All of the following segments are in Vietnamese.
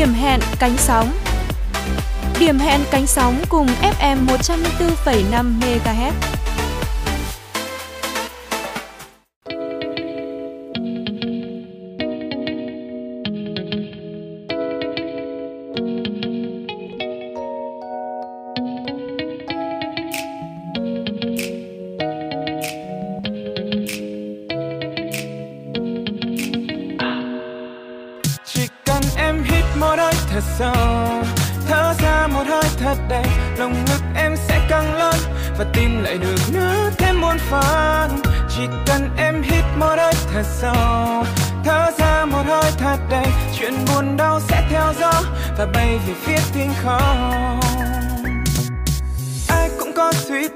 Điểm hẹn cánh sóng Điểm hẹn cánh sóng cùng FM 104,5 MHz.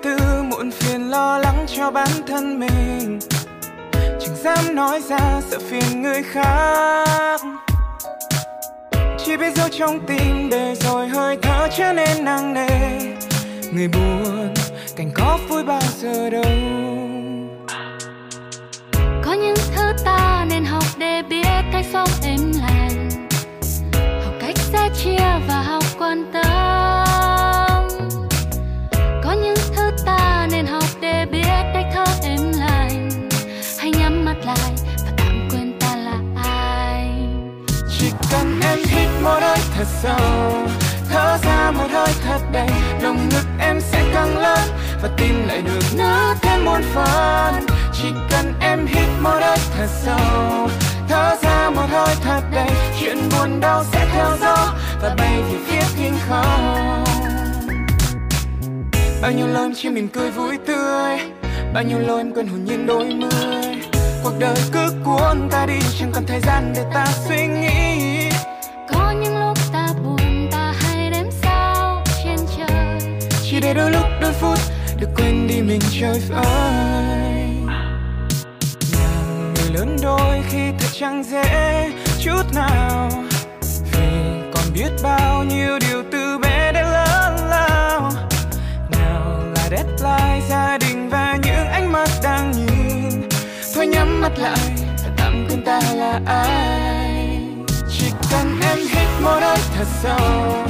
Tư muộn phiền lo lắng cho bản thân mình. Chẳng dám nói ra sợ phiền người khác. Chỉ biết giấu trong tim để rồi hơi thở trở nên nặng nề. Người buồn, cảnh có vui bao giờ đâu. Có những thứ ta nên học để biết cách sống êm lành. Học cách sẻ chia và học quan tâm. Một hơi thật sâu. Thở ra một hơi thật đầy. Lòng ngực em sẽ căng lớn và tim lại được nở thêm muôn phần. Chỉ cần em hít một hơi thật sâu. Thở ra một hơi thật đầy. Chuyện buồn đau sẽ theo gió và bay về phía thiên không. Bao nhiêu lâu em chỉ mỉm cười vui tươi, bao nhiêu lâu em quên hồn nhiên đôi mươi. Cuộc đời cứ cuốn ta đi, chẳng còn thời gian để ta suy nghĩ. Phút được quên đi mình chơi vơi làm người lớn đôi khi thật chẳng dễ chút nào. Vì còn biết bao nhiêu điều từ bé đến lớn lao. Nào là deadline, gia đình và những ánh mắt đang nhìn. Thôi nhắm mắt lại và tạm quên ta là ai. Chỉ cần em hít một hơi thật sâu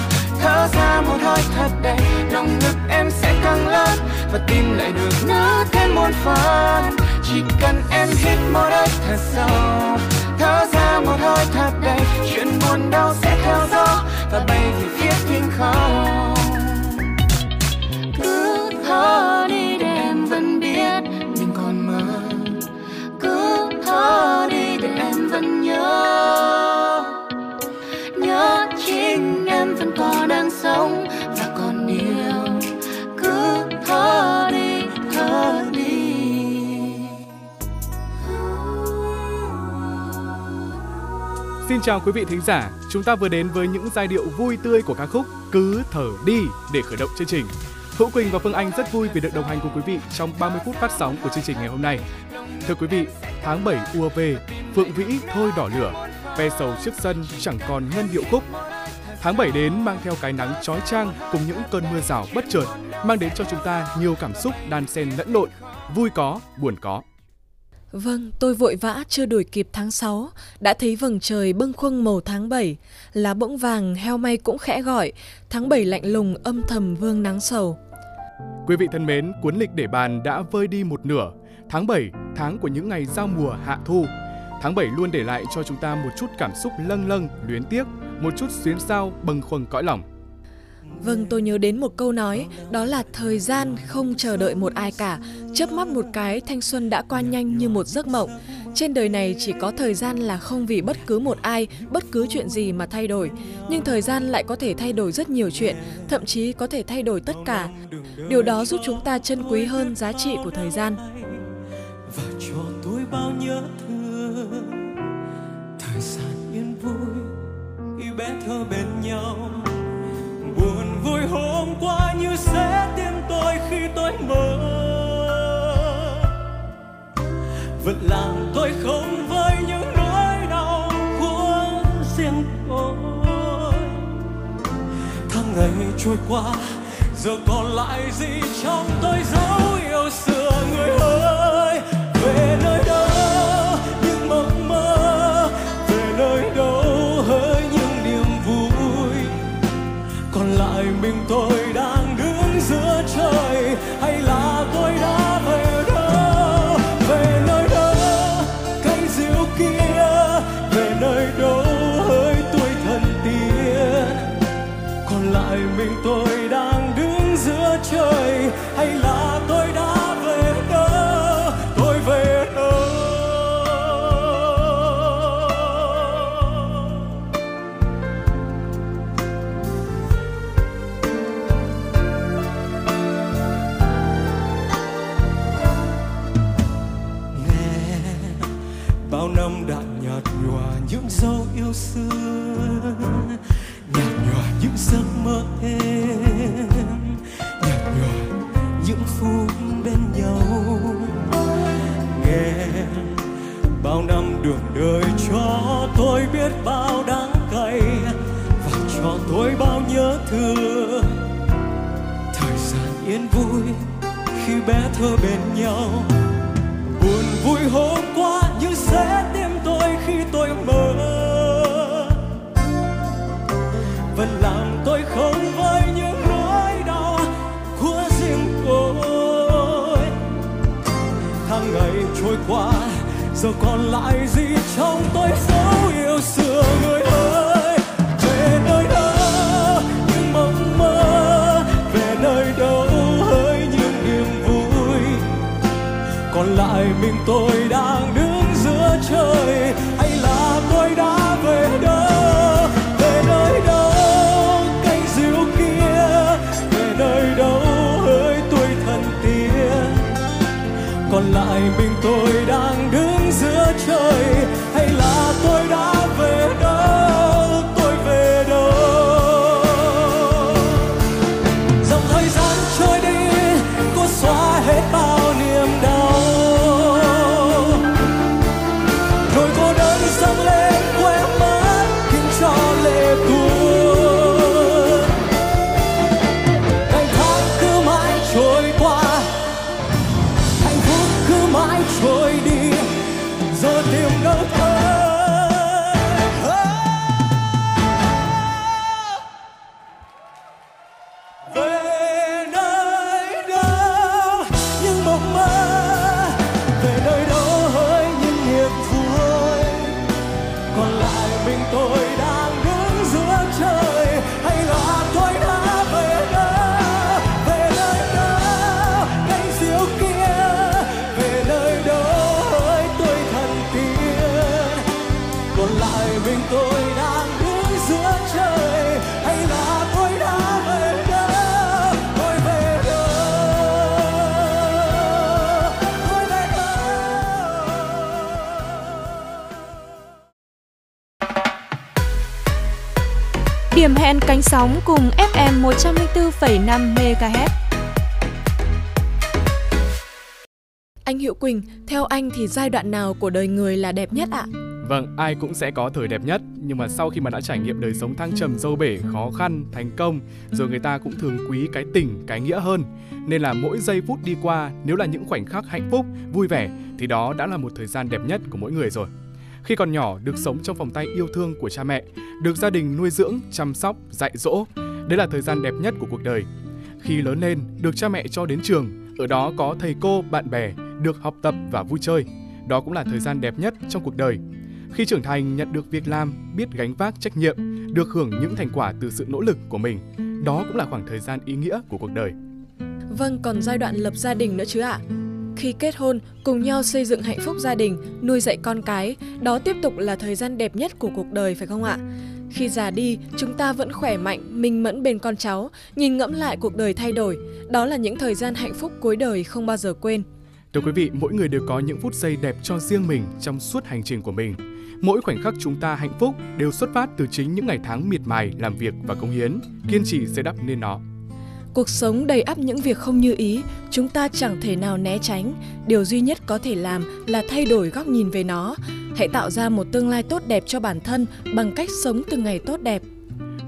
thở ra một hơi thật đầy. Lòng ngực em sẽ căng lớn và tim lại được nở thêm muôn phần. Chỉ cần em hít một hơi thật sâu, thở ra một hơi thật đầy. Chuyện buồn đau sẽ theo gió và bay về phía thiên không. Xin chào quý vị thính giả, chúng ta vừa đến với những giai điệu vui tươi của ca khúc Cứ thở đi để khởi động chương trình. Hữu Quỳnh và Phương Anh rất vui vì được đồng hành cùng quý vị trong 30 phút phát sóng của chương trình ngày hôm nay. Thưa quý vị, tháng 7 ùa về, Phượng Vĩ thôi đỏ lửa, ve sầu trước sân chẳng còn ngân điệu khúc. Tháng 7 đến mang theo cái nắng chói chang cùng những cơn mưa rào bất chợt, mang đến cho chúng ta nhiều cảm xúc đan xen lẫn lộn, vui có, buồn có. Vâng, tôi vội vã chưa đuổi kịp tháng 6, đã thấy vầng trời bâng khuâng màu tháng 7, lá bỗng vàng heo may cũng khẽ gọi, tháng 7 lạnh lùng âm thầm vương nắng sầu. Quý vị thân mến, cuốn lịch để bàn đã vơi đi một nửa. Tháng 7, tháng của những ngày giao mùa hạ thu. Tháng 7 luôn để lại cho chúng ta một chút cảm xúc lâng lâng, luyến tiếc, một chút xuyến sao bâng khuâng cõi lòng. Vâng, tôi nhớ đến một câu nói, đó là thời gian không chờ đợi một ai cả. Chớp mắt một cái, thanh xuân đã qua nhanh như một giấc mộng. Trên đời này chỉ có thời gian là không vì bất cứ một ai, bất cứ chuyện gì mà thay đổi. Nhưng thời gian lại có thể thay đổi rất nhiều chuyện, thậm chí có thể thay đổi tất cả. Điều đó giúp chúng ta trân quý hơn giá trị của thời gian. và cho tôi bao nhớ thương thời gian yên vui khi bé thơ bên nhau buồn vui hôm qua như sẽ tim tôi khi tôi mơ. Vẫn làm tôi không với những nỗi đau của riêng tôi. Tháng ngày trôi qua, giờ còn lại gì trong tôi dấu yêu xưa người ơi? Về estoy. Trôi đi. Giờ tìm đâu thôi. Sóng cùng FM 104,5 MHz. Anh Hiệu Quỳnh, theo anh thì giai đoạn nào của đời người là đẹp nhất ạ? Vâng, ai cũng sẽ có thời đẹp nhất, nhưng mà sau khi mà đã trải nghiệm đời sống thăng trầm dâu bể, khó khăn, thành công, rồi người ta cũng thường quý cái tình, cái nghĩa hơn. Nên là mỗi giây phút đi qua, nếu là những khoảnh khắc hạnh phúc, vui vẻ, thì đó đã là một thời gian đẹp nhất của mỗi người rồi. Khi còn nhỏ, được sống trong vòng tay yêu thương của cha mẹ, được gia đình nuôi dưỡng, chăm sóc, dạy dỗ, đấy là thời gian đẹp nhất của cuộc đời. Khi lớn lên, được cha mẹ cho đến trường, ở đó có thầy cô, bạn bè, được học tập và vui chơi. Đó cũng là thời gian đẹp nhất trong cuộc đời. Khi trưởng thành nhận được việc làm, biết gánh vác trách nhiệm, được hưởng những thành quả từ sự nỗ lực của mình, đó cũng là khoảng thời gian ý nghĩa của cuộc đời. Vâng, còn giai đoạn lập gia đình nữa chứ ạ? Khi kết hôn, cùng nhau xây dựng hạnh phúc gia đình, nuôi dạy con cái, đó tiếp tục là thời gian đẹp nhất của cuộc đời phải không ạ? Khi già đi, chúng ta vẫn khỏe mạnh, minh mẫn bên con cháu, nhìn ngẫm lại cuộc đời thay đổi. Đó là những thời gian hạnh phúc cuối đời không bao giờ quên. Thưa quý vị, mỗi người đều có những phút giây đẹp cho riêng mình trong suốt hành trình của mình. Mỗi khoảnh khắc chúng ta hạnh phúc đều xuất phát từ chính những ngày tháng miệt mài làm việc và công hiến, kiên trì xây đắp nên nó. Cuộc sống đầy ắp những việc không như ý, chúng ta chẳng thể nào né tránh. Điều duy nhất có thể làm là thay đổi góc nhìn về nó. Hãy tạo ra một tương lai tốt đẹp cho bản thân bằng cách sống từng ngày tốt đẹp.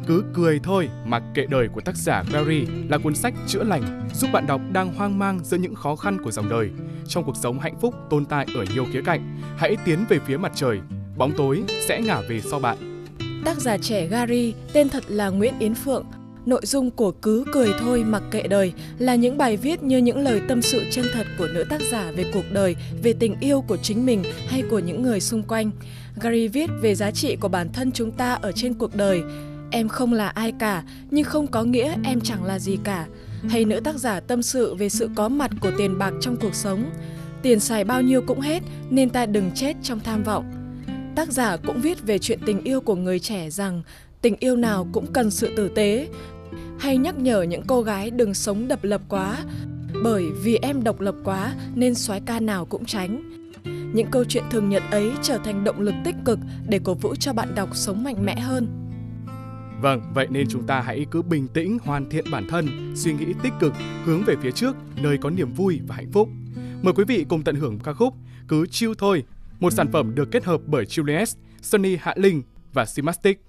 Cứ cười thôi, mặc kệ đời của tác giả Gary là cuốn sách chữa lành, giúp bạn đọc đang hoang mang giữa những khó khăn của dòng đời. Trong cuộc sống hạnh phúc tồn tại ở nhiều khía cạnh, hãy tiến về phía mặt trời, bóng tối sẽ ngả về sau bạn. Tác giả trẻ Gary, tên thật là Nguyễn Yến Phượng. Nội dung của Cứ cười thôi mặc kệ đời là những bài viết như những lời tâm sự chân thật của nữ tác giả về cuộc đời, về tình yêu của chính mình hay của những người xung quanh. Gary viết về giá trị của bản thân chúng ta ở trên cuộc đời. Em không là ai cả, nhưng không có nghĩa em chẳng là gì cả. Hay nữ tác giả tâm sự về sự có mặt của tiền bạc trong cuộc sống. Tiền xài bao nhiêu cũng hết nên ta đừng chết trong tham vọng. Tác giả cũng viết về chuyện tình yêu của người trẻ rằng tình yêu nào cũng cần sự tử tế, hay nhắc nhở những cô gái đừng sống độc lập quá, bởi vì em độc lập quá nên soái ca nào cũng tránh. Những câu chuyện thường nhật ấy trở thành động lực tích cực để cổ vũ cho bạn đọc sống mạnh mẽ hơn. Vâng, vậy nên chúng ta hãy cứ bình tĩnh hoàn thiện bản thân, suy nghĩ tích cực, hướng về phía trước, nơi có niềm vui và hạnh phúc. Mời quý vị cùng tận hưởng ca khúc Cứ chiêu thôi, một sản phẩm được kết hợp bởi Julius, Sunny Hạ Linh và Simastic.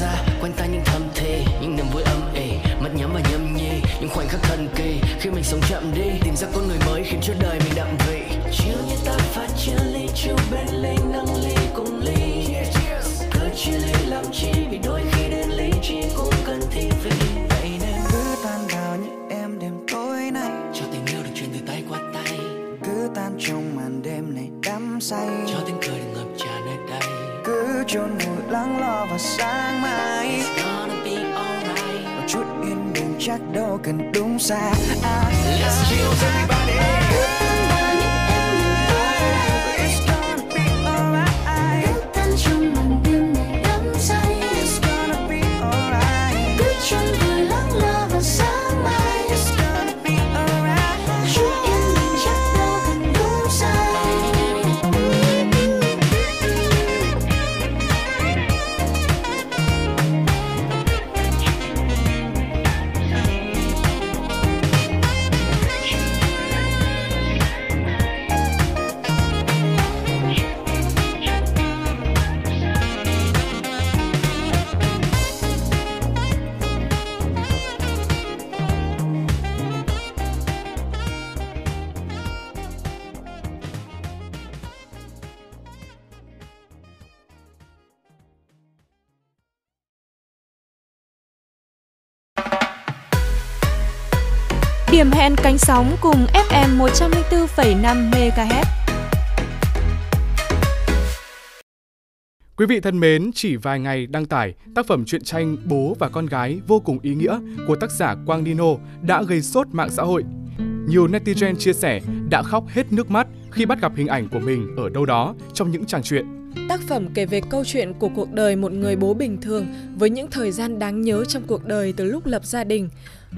Ra, quanh ta những thầm thề những niềm vui âm ỉ, mắt nhắm và nhâm nhi, những khoảnh khắc thần kỳ. Khi mình sống chậm đi, tìm ra con người mới khiến cho đời mình đậm vị. Chiều như ta phát chia ly chiều bên ly nâng ly cùng ly cứ chia ly làm chi vì đôi khi đến ly trí cũng cần thi vị. Vậy nên cứ tan vào những em đêm tối này cho tình yêu được truyền từ tay qua tay. Cứ tan trong màn đêm này đắm say. Cho tiếng cười được ngập tràn nơi đây. Cứ chôn vùi lắng lo và sáng đúng xa. À, à, let's chill everybody. Điểm hẹn cánh sóng cùng FM 104,5 MHz. Quý vị thân mến, chỉ vài ngày đăng tải, tác phẩm truyện tranh Bố và con gái vô cùng ý nghĩa của tác giả Quang Nino đã gây sốt mạng xã hội. Nhiều netizen chia sẻ đã khóc hết nước mắt khi bắt gặp hình ảnh của mình ở đâu đó trong những trang truyện. Tác phẩm kể về câu chuyện của cuộc đời một người bố bình thường với những thời gian đáng nhớ trong cuộc đời từ lúc lập gia đình.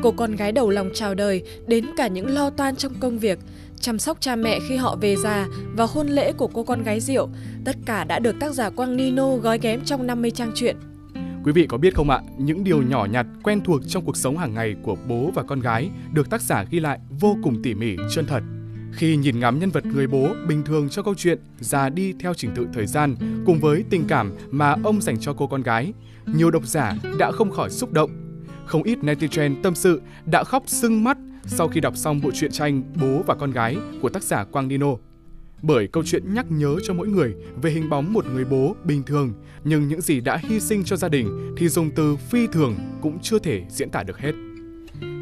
Cô con gái đầu lòng chào đời đến cả những lo toan trong công việc, chăm sóc cha mẹ khi họ về già và hôn lễ của cô con gái Diệu. Tất cả đã được tác giả Quang Nino gói ghém trong 50 trang truyện. Quý vị có biết không ạ, những điều nhỏ nhặt quen thuộc trong cuộc sống hàng ngày của bố và con gái được tác giả ghi lại vô cùng tỉ mỉ, chân thật. Khi nhìn ngắm nhân vật người bố bình thường cho câu chuyện già đi theo trình tự thời gian cùng với tình cảm mà ông dành cho cô con gái, nhiều độc giả đã không khỏi xúc động. Không ít netizen tâm sự đã khóc sưng mắt sau khi đọc xong bộ truyện tranh Bố và con gái của tác giả Quang Nino. Bởi câu chuyện nhắc nhớ cho mỗi người về hình bóng một người bố bình thường, nhưng những gì đã hy sinh cho gia đình thì dùng từ phi thường cũng chưa thể diễn tả được hết.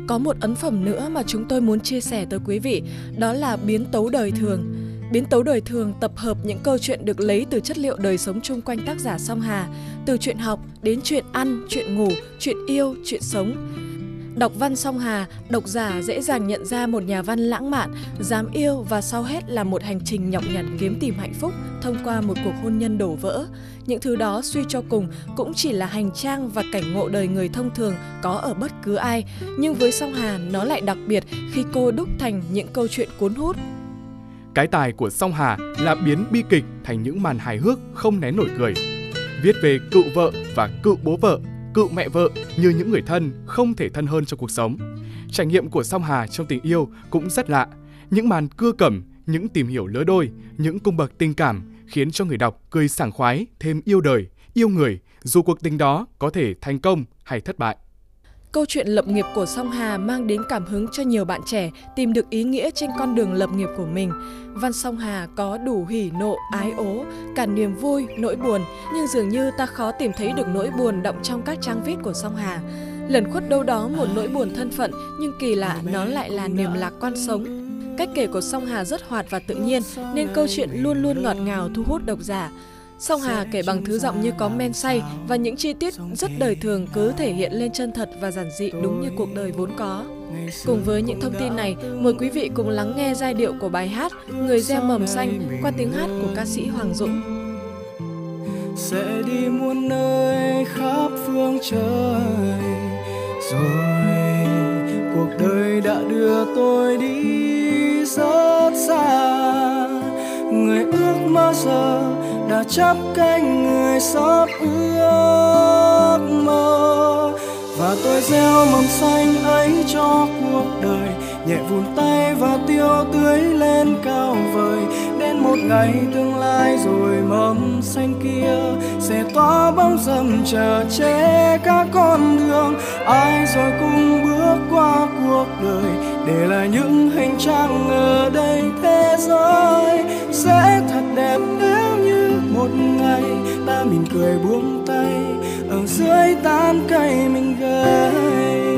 Có một ấn phẩm nữa mà chúng tôi muốn chia sẻ tới quý vị, đó là Biến tấu đời thường. Biến tấu đời thường tập hợp những câu chuyện được lấy từ chất liệu đời sống chung quanh tác giả Song Hà, từ chuyện học đến chuyện ăn, chuyện ngủ, chuyện yêu, chuyện sống. Đọc văn Song Hà, độc giả dễ dàng nhận ra một nhà văn lãng mạn, dám yêu và sau hết là một hành trình nhọc nhằn kiếm tìm hạnh phúc thông qua một cuộc hôn nhân đổ vỡ. Những thứ đó suy cho cùng cũng chỉ là hành trang và cảnh ngộ đời người thông thường có ở bất cứ ai, nhưng với Song Hà nó lại đặc biệt khi cô đúc thành những câu chuyện cuốn hút. Cái tài của Song Hà là biến bi kịch thành những màn hài hước không nén nổi cười. Viết về cựu vợ và cựu bố vợ cựu mẹ vợ như những người thân không thể thân hơn trong cuộc sống. Trải nghiệm của Song Hà trong tình yêu cũng rất lạ. Những màn cưa cẩm, những tìm hiểu lứa đôi, những cung bậc tình cảm khiến cho người đọc cười sảng khoái, thêm yêu đời, yêu người, dù cuộc tình đó có thể thành công hay thất bại. Câu chuyện lập nghiệp của Song Hà mang đến cảm hứng cho nhiều bạn trẻ tìm được ý nghĩa trên con đường lập nghiệp của mình. Văn Song Hà có đủ hỉ nộ, ái ố, cả niềm vui, nỗi buồn, nhưng dường như ta khó tìm thấy được nỗi buồn động trong các trang viết của Song Hà. Lần khuất đâu đó một nỗi buồn thân phận, nhưng kỳ lạ nó lại là niềm lạc quan sống. Cách kể của Song Hà rất hoạt và tự nhiên, nên câu chuyện luôn luôn ngọt ngào thu hút độc giả. Song Hà kể bằng thứ giọng như có men say và những chi tiết rất đời thường cứ thể hiện lên chân thật và giản dị đúng như cuộc đời vốn có. Cùng với những thông tin này, mời quý vị cùng lắng nghe giai điệu của bài hát Người gieo mầm xanh qua tiếng hát của ca sĩ Hoàng Dũng. Sẽ đi muôn nơi khắp phương trời Rồi cuộc đời đã đưa tôi đi rất xa Người ước mơ giờ đã chấp cánh người sắp ước mơ. Và tôi gieo mầm xanh ấy cho cuộc đời, nhẹ vùn tay và tiêu tưới lên cao vời đến một ngày tương lai rồi mầm xanh kia. Sẽ tỏa bóng râm chờ che các con đường. Ai rồi cùng bước qua cuộc đời. Để lại những hành trang ở đây thế giới. Sẽ thật đẹp nếu như một ngày ta mỉm cười buông tay. Ở dưới tán cây mình gầy.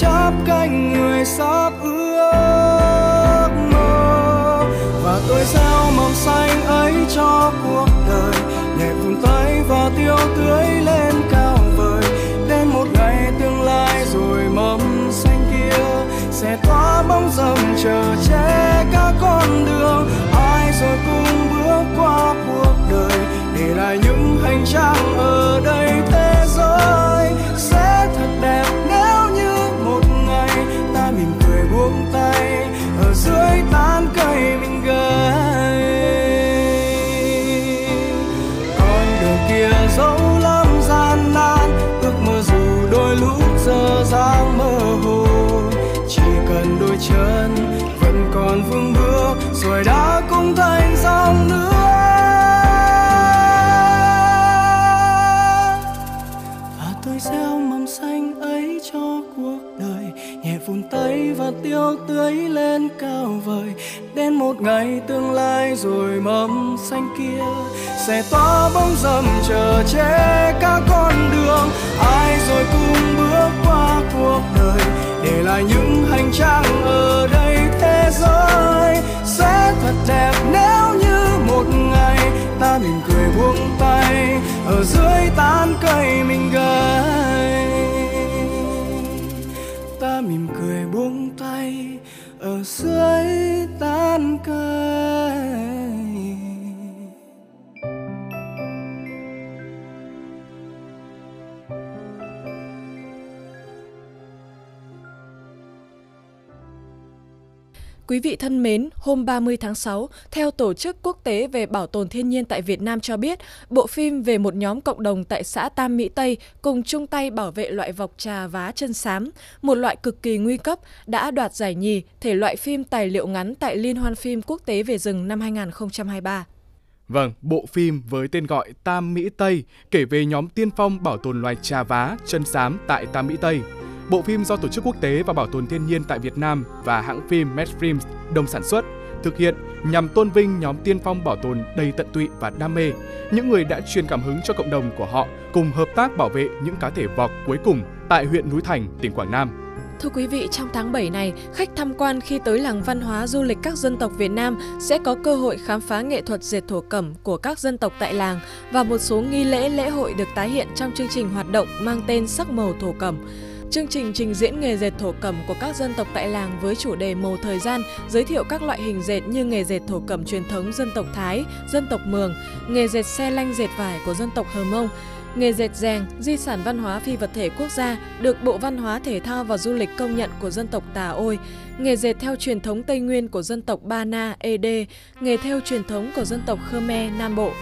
Chắp cánh người sắp ước mơ. Và tôi gieo mầm xanh ấy cho cuộc đời. Nhẹ vùn tay và tiêu tưới lên cao vời. Đến một ngày tương lai rồi mầm xanh kia sẽ tỏa bóng râm chờ che cả con đường. Ai rồi cùng bước qua cuộc đời để lại những hành trang ở đây thế giới. Sẽ thật đẹp mới tan cây mình gầy. Con đường kia dẫu lắm gian nan, ước mơ dù đôi lúc giờ dang mơ hồ. Chỉ cần đôi chân vẫn còn vững bước rồi đã cũng thành dòng nước. Tay và tiêu tưới lên cao vời. Đến một ngày tương lai rồi mầm xanh kia, sẽ tỏa bóng râm chờ che các con đường. Ai rồi cùng bước qua cuộc đời, để lại những hành trang ở đây thế giới. Sẽ thật đẹp nếu như một ngày ta mỉm cười buông tay, ở dưới tán cây mình gầy mỉm cười buông tay ở dưới tán cây. Quý vị thân mến, hôm 30 tháng 6, theo Tổ chức Quốc tế về Bảo tồn Thiên nhiên tại Việt Nam cho biết, bộ phim về một nhóm cộng đồng tại xã Tam Mỹ Tây cùng chung tay bảo vệ loại vọc trà vá chân xám, một loại cực kỳ nguy cấp, đã đoạt giải nhì thể loại phim tài liệu ngắn tại Liên hoan phim quốc tế về rừng năm 2023. Vâng, bộ phim với tên gọi Tam Mỹ Tây kể về nhóm tiên phong bảo tồn loài trà vá, chân xám tại Tam Mỹ Tây. Bộ phim do Tổ chức Quốc tế và Bảo tồn Thiên nhiên tại Việt Nam và hãng phim Medfilms đồng sản xuất, thực hiện nhằm tôn vinh nhóm tiên phong bảo tồn đầy tận tụy và đam mê, những người đã truyền cảm hứng cho cộng đồng của họ cùng hợp tác bảo vệ những cá thể vọc cuối cùng tại huyện Núi Thành, tỉnh Quảng Nam. Thưa quý vị, trong tháng 7 này, khách tham quan khi tới làng văn hóa du lịch các dân tộc Việt Nam sẽ có cơ hội khám phá nghệ thuật dệt thổ cẩm của các dân tộc tại làng và một số nghi lễ lễ hội được tái hiện trong chương trình hoạt động mang tên Sắc màu thổ cẩm. Chương trình trình diễn nghề dệt thổ cẩm của các dân tộc tại làng với chủ đề màu thời gian, giới thiệu các loại hình dệt như nghề dệt thổ cẩm truyền thống dân tộc Thái, dân tộc Mường, nghề dệt xe lanh dệt vải của dân tộc Hờ Mông, Nghề dệt rèn, di sản văn hóa phi vật thể quốc gia, được Bộ Văn hóa Thể thao và Du lịch công nhận của dân tộc Tà Ôi. Nghề dệt theo truyền thống Tây Nguyên của dân tộc Ba Na, Ed, nghề theo truyền thống của dân tộc Khmer, Nam Bộ.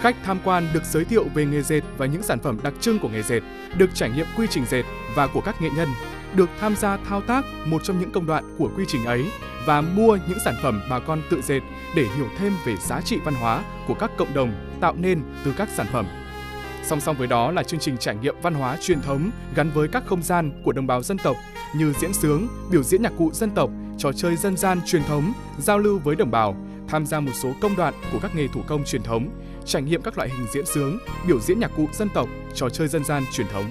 Khách tham quan được giới thiệu về nghề dệt và những sản phẩm đặc trưng của nghề dệt, được trải nghiệm quy trình dệt và của các nghệ nhân, được tham gia thao tác một trong những công đoạn của quy trình ấy và mua những sản phẩm bà con tự dệt để hiểu thêm về giá trị văn hóa của các cộng đồng tạo nên từ các sản phẩm. Song song với đó là chương trình trải nghiệm văn hóa truyền thống gắn với các không gian của đồng bào dân tộc như diễn sướng, biểu diễn nhạc cụ dân tộc, trò chơi dân gian truyền thống, giao lưu với đồng bào, tham gia một số công đoạn của các nghề thủ công truyền thống, trải nghiệm các loại hình diễn sướng, biểu diễn nhạc cụ dân tộc, trò chơi dân gian truyền thống.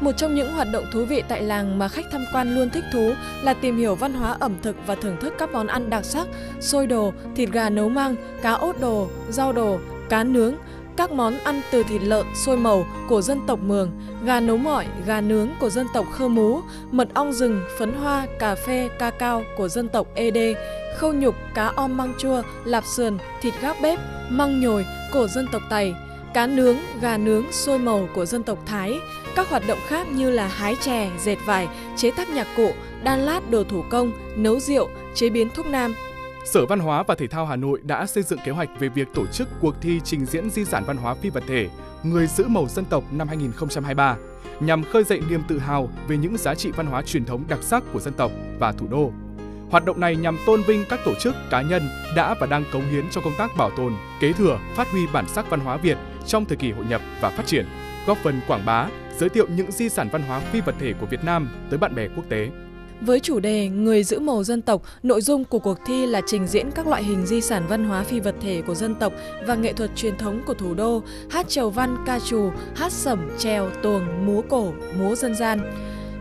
Một trong những hoạt động thú vị tại làng mà khách tham quan luôn thích thú là tìm hiểu văn hóa ẩm thực và thưởng thức các món ăn đặc sắc, xôi đồ, thịt gà nấu măng, cá ốt đồ, rau đồ, cá nướng, các món ăn từ thịt lợn, sôi màu của dân tộc Mường, gà nấu mỏi, gà nướng của dân tộc Khơ Mú, mật ong rừng, phấn hoa, cà phê, ca cao của dân tộc Ed, khâu nhục, cá om măng chua, lạp sườn, thịt gác bếp, măng nhồi của dân tộc Tày, cá nướng, gà nướng, sôi màu của dân tộc Thái, các hoạt động khác như là hái chè, dệt vải, chế tác nhạc cụ, đan lát đồ thủ công, nấu rượu, chế biến thuốc nam, Sở Văn hóa và Thể thao Hà Nội đã xây dựng kế hoạch về việc tổ chức cuộc thi trình diễn di sản văn hóa phi vật thể Người giữ màu dân tộc năm 2023 nhằm khơi dậy niềm tự hào về những giá trị văn hóa truyền thống đặc sắc của dân tộc và thủ đô. Hoạt động này nhằm tôn vinh các tổ chức, cá nhân đã và đang cống hiến cho công tác bảo tồn, kế thừa, phát huy bản sắc văn hóa Việt trong thời kỳ hội nhập và phát triển, góp phần quảng bá, giới thiệu những di sản văn hóa phi vật thể của Việt Nam tới bạn bè quốc tế. Với chủ đề Người giữ màu dân tộc, nội dung của cuộc thi là trình diễn các loại hình di sản văn hóa phi vật thể của dân tộc và nghệ thuật truyền thống của thủ đô, hát chầu văn, ca trù, hát sẩm, trèo, tuồng, múa cổ, múa dân gian.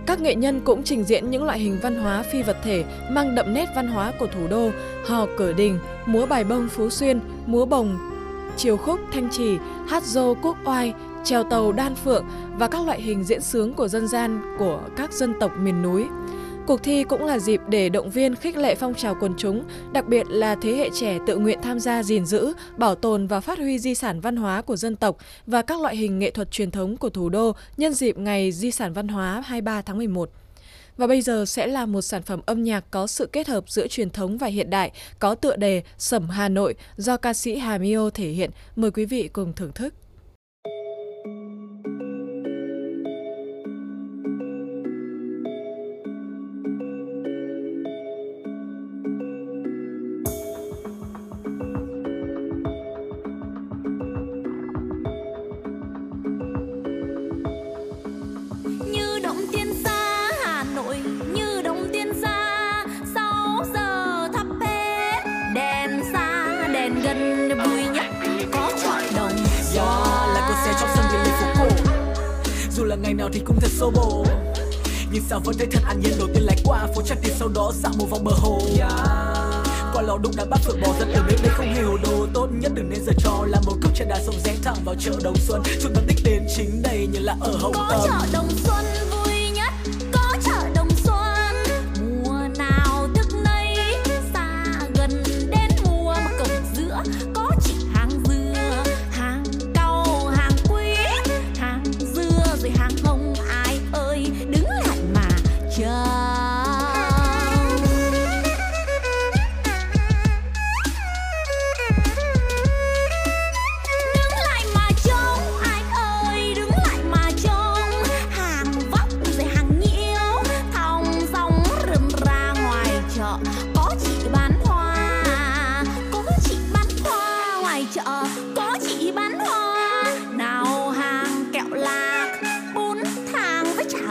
Các nghệ nhân cũng trình diễn những loại hình văn hóa phi vật thể mang đậm nét văn hóa của thủ đô, hò cửa đình, múa bài bông Phú Xuyên, múa bồng, chiều khúc thanh trì, hát dô quốc oai, trèo tàu đan phượng và các loại hình diễn sướng của dân gian của các dân tộc miền núi. Cuộc thi cũng là dịp để động viên khích lệ phong trào quần chúng, đặc biệt là thế hệ trẻ tự nguyện tham gia gìn giữ, bảo tồn và phát huy di sản văn hóa của dân tộc và các loại hình nghệ thuật truyền thống của thủ đô nhân dịp ngày Di sản văn hóa 23 tháng 11. Và bây giờ sẽ là một sản phẩm âm nhạc có sự kết hợp giữa truyền thống và hiện đại, có tựa đề Sẩm Hà Nội do ca sĩ Hà Mio thể hiện. Mời quý vị cùng thưởng thức. Ngày nào thì cũng thật xô bồ nhưng sao vẫn thấy thật an nhiên đầu tiên lái qua phố trang tiền sau đó dạo một vòng bờ hồ. Yeah. qua lò đụng đã bắt phượng bò rất ở đến đây không hề hồ đồ. Tốt nhất đừng nên giờ cho là một cốc trà đá sông rẽ thẳng vào chợ đồng xuân. Trung tâm đích đến chính đây như là ở hồng có tâm. Chợ đồng xuân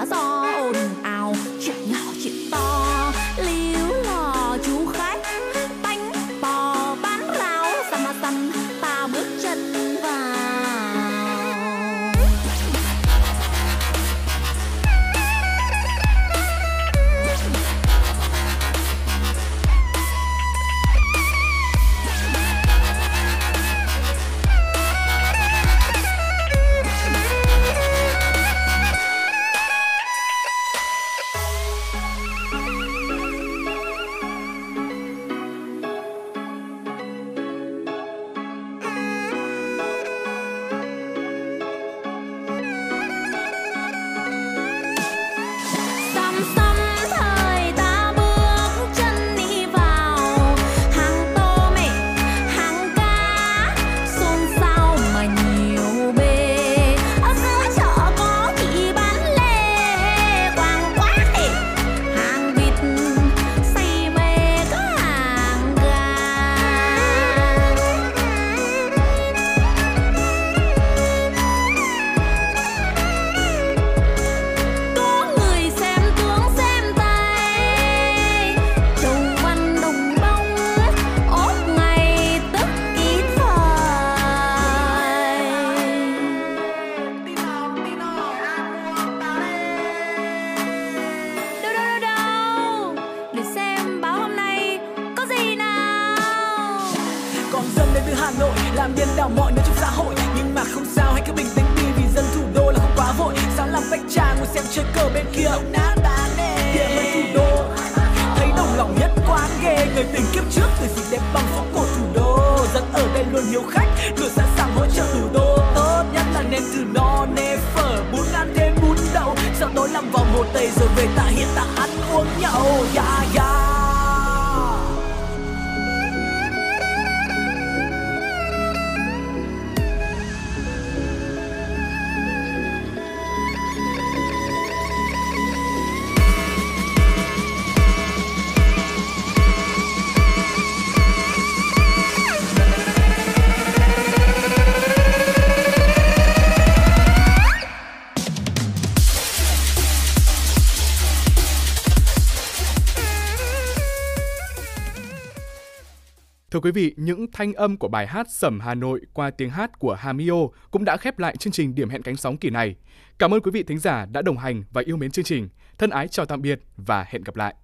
I saw luôn hiếu khách. Luôn sẵn sàng hỗ trợ thủ đô tốt nhất là nên thử no nê phở. Bún ăn thêm bún đậu sau tối làm vòng một tây rồi về tạ hiện tạ ăn uống nhậu. Yeah Thưa quý vị, những thanh âm của bài hát Sẩm Hà Nội qua tiếng hát của Hamio cũng đã khép lại chương trình Điểm hẹn cánh sóng kỳ này. Cảm ơn quý vị thính giả đã đồng hành và yêu mến chương trình. Thân ái chào tạm biệt và hẹn gặp lại.